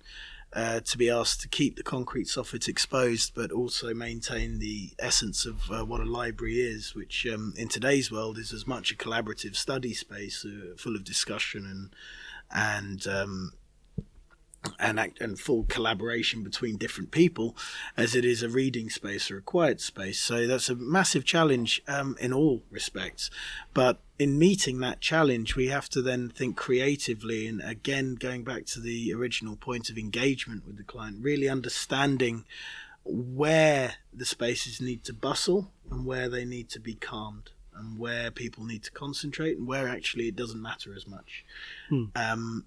uh, to be asked to keep the concrete soffit exposed, but also maintain the essence of uh, what a library is, which um, in today's world is as much a collaborative study space, uh, full of discussion and and um, and act, and full collaboration between different people as it is a reading space or a quiet space. So that's a massive challenge um, in all respects. But in meeting that challenge, we have to then think creatively. And again, going back to the original point of engagement with the client, really understanding where the spaces need to bustle and where they need to be calmed. And where people need to concentrate, and where actually it doesn't matter as much. Um,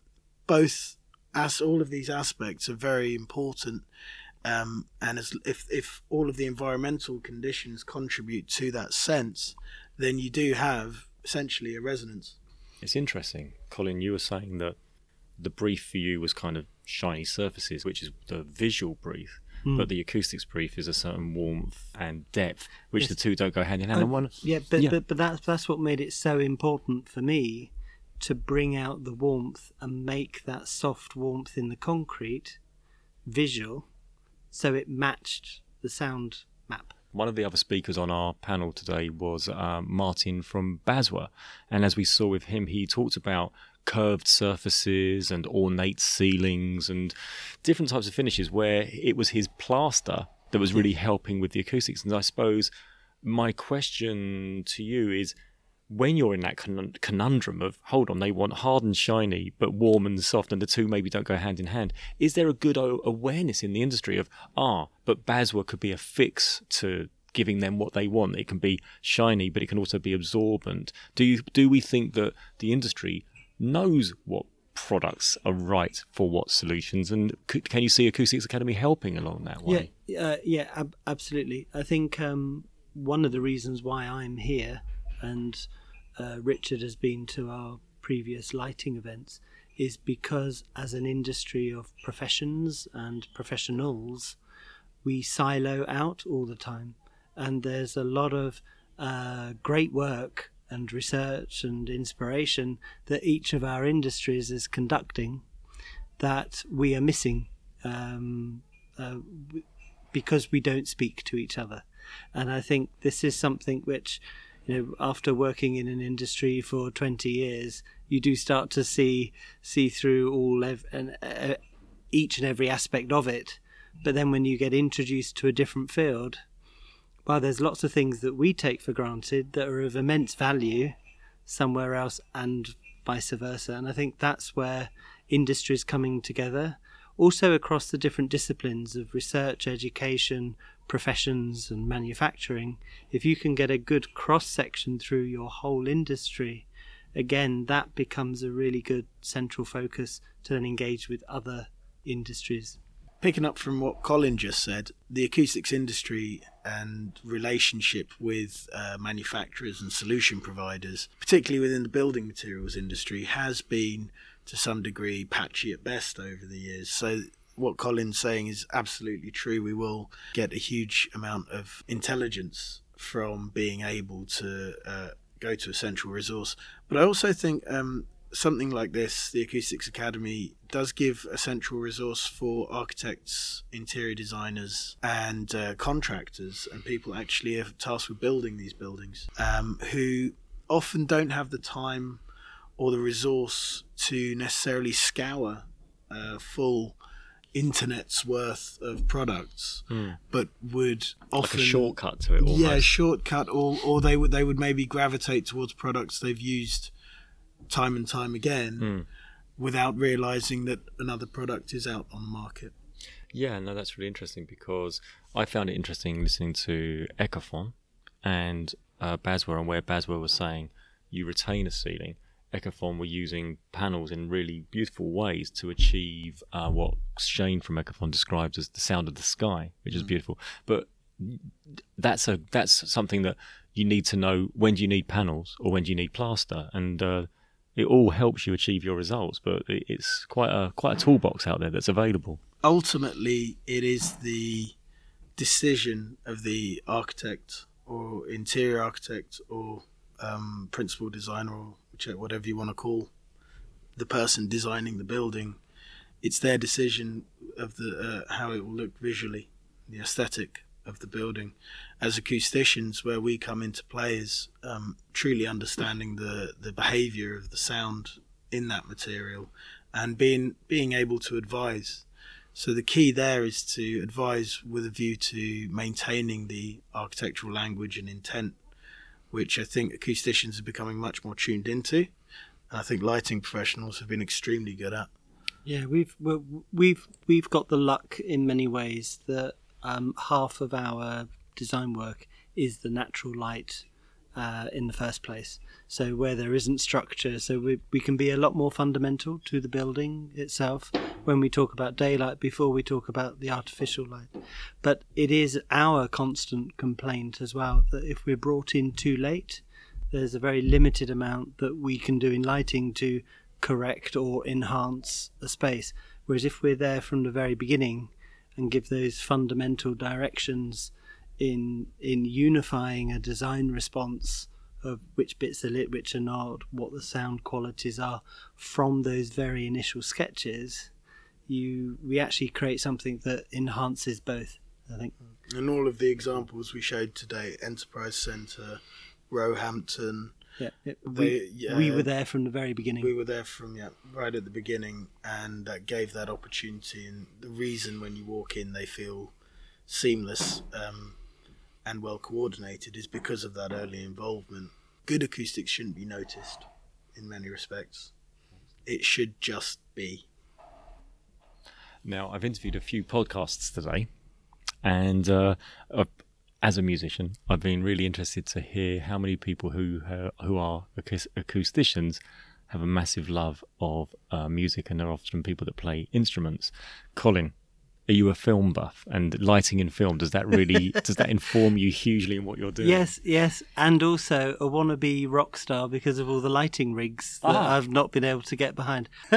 both as all of these aspects are very important um, and as if if all of the environmental conditions contribute to that sense then you do have essentially a resonance It's interesting, Colin. You were saying that the brief for you was kind of shiny surfaces, which is the visual brief, but the acoustics brief is a certain warmth and depth, which the two don't go hand in hand. And one, Yeah, but Yeah. but but that's that's what made it so important for me to bring out the warmth and make that soft warmth in the concrete visual, so it matched the sound map. One of the other speakers on our panel today was um, Martin from Baswa, and as we saw with him, he talked about curved surfaces and ornate ceilings and different types of finishes where it was his plaster that was really helping with the acoustics. And I suppose my question to you is when you're in that conundrum of hold on they want hard and shiny but warm and soft and the two maybe don't go hand in hand is there a good awareness in the industry of ah but baswa could be a fix to giving them what they want. It can be shiny but it can also be absorbent. Do you do we think that the industry knows what products are right for what solutions? And can you see acoustics academy helping along that way? Yeah, uh, yeah, ab- absolutely. I think um, one of the reasons why I'm here and uh, Richard has been to our previous lighting events is because, as an industry of professions and professionals, we silo out all the time, and there's a lot of uh, great work and research and inspiration that each of our industries is conducting that we are missing um, uh, because we don't speak to each other. And I think this is something which, you know, after working in an industry for 20 years, you do start to see see through all ev- and, uh, each and every aspect of it. But then when you get introduced to a different field, well, there's lots of things that we take for granted that are of immense value somewhere else and vice versa. And I think that's where industry is coming together, also across the different disciplines of research, education, professions, and manufacturing. If you can get a good cross section through your whole industry, again, that becomes a really good central focus to then engage with other industries. Picking up from what Colin just said, the acoustics industry and relationship with uh, manufacturers and solution providers, particularly within the building materials industry, has been to some degree patchy at best over the years. So what Colin's saying is absolutely true. We will get a huge amount of intelligence from being able to uh, go to a central resource. But I also think um, something like this, the Acoustics Academy, does give a central resource for architects, interior designers, and uh, contractors, and people actually tasked with building these buildings, um, who often don't have the time or the resource to necessarily scour a full internet's worth of products, but would Like often a shortcut to it almost. yeah, shortcut, or or they would they would maybe gravitate towards products they've used time and time again, Hmm. without realizing that another product is out on the market. Yeah, no, that's really interesting because I found it interesting listening to Ecophon and uh, Baswa and where Baswa was saying you retain a ceiling. Ecophon were using panels in really beautiful ways to achieve uh, what Shane from Ecophon describes as the sound of the sky, which is beautiful. But that's a that's something that you need to know when do you need panels or when do you need plaster, and uh, it all helps you achieve your results. But it's quite a quite a toolbox out there that's available. Ultimately, it is the decision of the architect or interior architect or um, principal designer or whatever you want to call the person designing the building. It's their decision of the uh, how it will look visually, the aesthetic of the building. As acousticians, where we come into play is um, truly understanding the the behaviour of the sound in that material, and being being able to advise. So the key there is to advise with a view to maintaining the architectural language and intent, which I think acousticians are becoming much more tuned into. And I think lighting professionals have been extremely good at. Yeah, we've we've we've got the luck in many ways that um, half of our design work is the natural light uh, in the first place. So where there isn't structure, so we we can be a lot more fundamental to the building itself when we talk about daylight before we talk about the artificial light. But it is our constant complaint as well that if we're brought in too late, there's a very limited amount that we can do in lighting to correct or enhance a space. Whereas if we're there from the very beginning and give those fundamental directions in in unifying a design response of which bits are lit, which are not, what the sound qualities are from those very initial sketches, you we actually create something that enhances both. I think. And all of the examples we showed today, Enterprise Centre, Roehampton, Yeah, it- we, yeah. we were there from the very beginning. we were there from yeah right at the beginning, and that gave that opportunity. And the reason when you walk in, they feel seamless um, and well coordinated is because of that early involvement. Good acoustics shouldn't be noticed in many respects. It should just be. Now, I've interviewed a few podcasts today, and uh, uh, as a musician, I've been really interested to hear how many people who uh, who are acous- acousticians have a massive love of uh, music, and they're often people that play instruments. Colin, are you a film buff? And lighting in film does that really does that inform you hugely in what you're doing? Yes, yes, and also a wannabe rock star because of all the lighting rigs that Ah. I've not been able to get behind.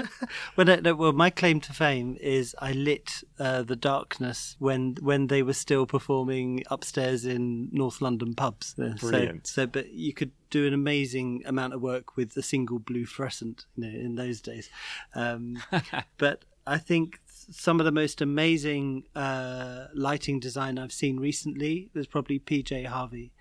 well, no, no, well, my claim to fame is I lit uh, the darkness when when they were still performing upstairs in North London pubs. Uh, so- Brilliant. So, but you could do an amazing amount of work with a single blue fluorescent, you know, in those days. Um, but I think some of the most amazing uh, lighting design I've seen recently was probably PJ Harvey,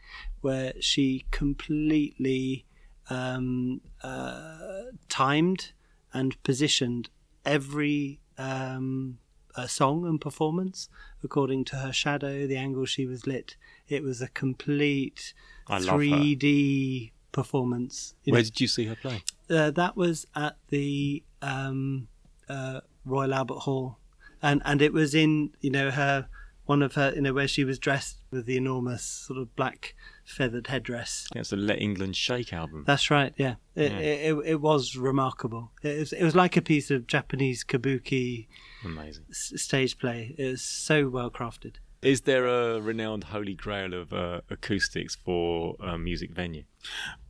where she completely um, uh, timed and positioned every um, uh, song and performance according to her shadow, the angle she was lit. It was a complete I love her. 3D performance. You know, Where did you see her play? uh, that was at the um, uh, Royal Albert Hall, and and it was in you know her one of her you know where she was dressed with the enormous sort of black feathered headdress. It's the Let England Shake album. That's right. Yeah, it Yeah. It, it, it was remarkable. It was it was like a piece of Japanese kabuki Amazing. s- stage play. It was so well crafted. Is there a renowned holy grail of uh, acoustics for a music venue?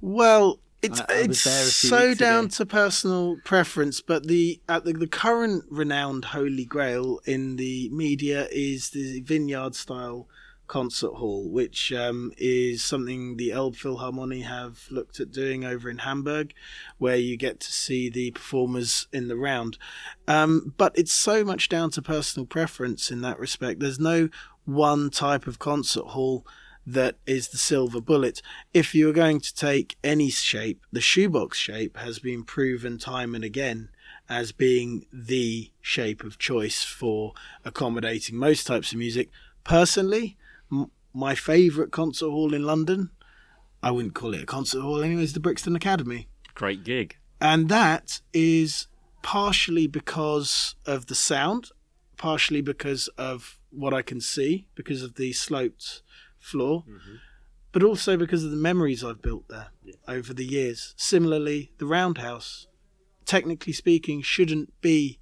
Well, it's I- I it's there a few so down ago. to personal preference, but the at the, the current renowned holy grail in the media is the vineyard style concert hall, which um, is something the Elbphilharmonie have looked at doing over in Hamburg, where you get to see the performers in the round. Um, but it's so much down to personal preference in that respect. There's no one type of concert hall that is the silver bullet. If you're going to take any shape, the shoebox shape has been proven time and again as being the shape of choice for accommodating most types of music. Personally, m- my favourite concert hall in London, I wouldn't call it a concert hall anyway, is the Brixton Academy. Great gig. And that is partially because of the sound, partially because of what I can see, because of the sloped floor, mm-hmm. but also because of the memories I've built there over the years. Similarly, the Roundhouse, technically speaking, shouldn't be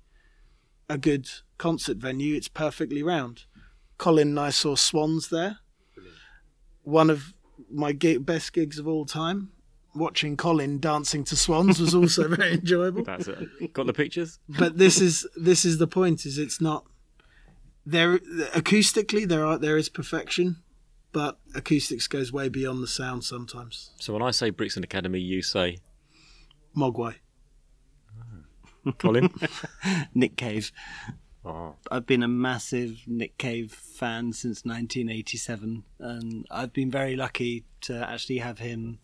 a good concert venue. It's perfectly round. Colin and I saw Swans there. One of my gig, best gigs of all time. Watching Colin dancing to Swans was also very enjoyable That's it. Got the pictures? but this is this is the point is it's not there acoustically there are there is perfection but acoustics goes way beyond the sound sometimes So when I say Brixton Academy, you say mogwai oh. Colin. Nick Cave. oh, I've been a massive Nick Cave fan since 1987, and I've been very lucky to actually have him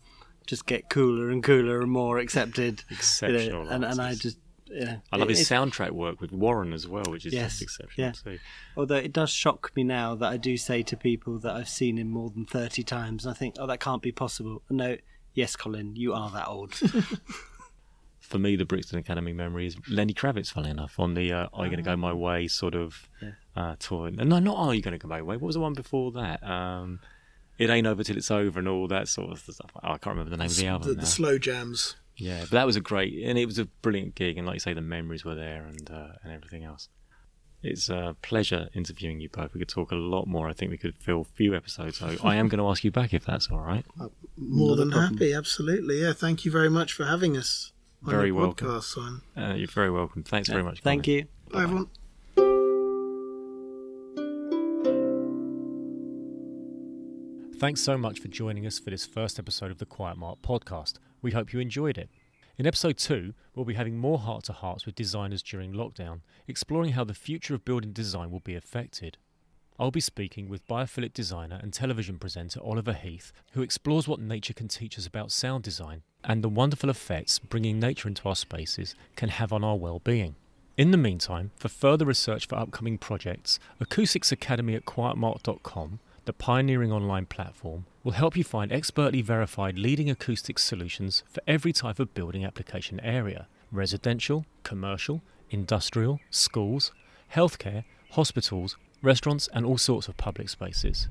just get cooler and cooler and more accepted. you know, exceptional. and, and I just, yeah. I love it- his soundtrack work with Warren as well, which is Yes, just exceptional yeah. too. Although it does shock me now that I do say to people that I've seen him more than 30 times, and I think, oh, that can't be possible. No, yes, Colin, you are that old. For me, the Brixton Academy memory is Lenny Kravitz, funnily enough, on the uh, Are You Going to Go My Way sort of Yeah. uh, tour. No, not Are You Going to Go My Way. What was the one before that? Um, it Ain't Over Till It's Over and all that sort of stuff. Oh, I can't remember the name of the album the, the slow jams Yeah, but that was a great, and it was a brilliant gig, and like you say, the memories were there and uh, and everything else. It's a pleasure interviewing you both. We could talk a lot more. I think we could fill a few episodes. So I am going to ask you back if that's all right. more Not than happy absolutely yeah thank you very much for having us on Very your welcome. podcast Simon. Uh, you're very welcome. Thanks very much. Thank Colin. you. bye everyone Thanks so much for joining us for this first episode of the Quiet Mark podcast. We hope you enjoyed it. In episode two, we'll be having more heart to hearts with designers during lockdown, exploring how the future of building design will be affected. I'll be speaking with biophilic designer and television presenter Oliver Heath, who explores what nature can teach us about sound design and the wonderful effects bringing nature into our spaces can have on our well-being. In the meantime, for further research for upcoming projects, Acoustics Academy at quietmark.com, the pioneering online platform, will help you find expertly verified leading acoustic solutions for every type of building application area residential, commercial, industrial, schools, healthcare, hospitals, restaurants, and all sorts of public spaces.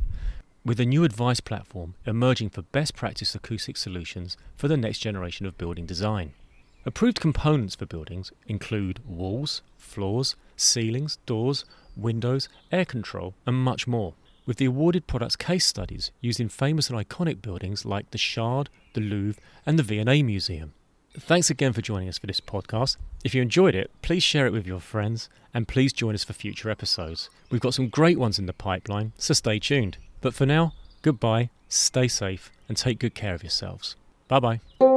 With a new advice platform emerging for best practice acoustic solutions for the next generation of building design. Approved components for buildings include walls, floors, ceilings, doors, windows, air control, and much more. With the awarded products case studies used in famous and iconic buildings like the Shard, the Louvre, and the V&A Museum. Thanks again for joining us for this podcast. If you enjoyed it, please share it with your friends and please join us for future episodes. We've got some great ones in the pipeline, so stay tuned. But for now, goodbye, stay safe, and take good care of yourselves. Bye bye.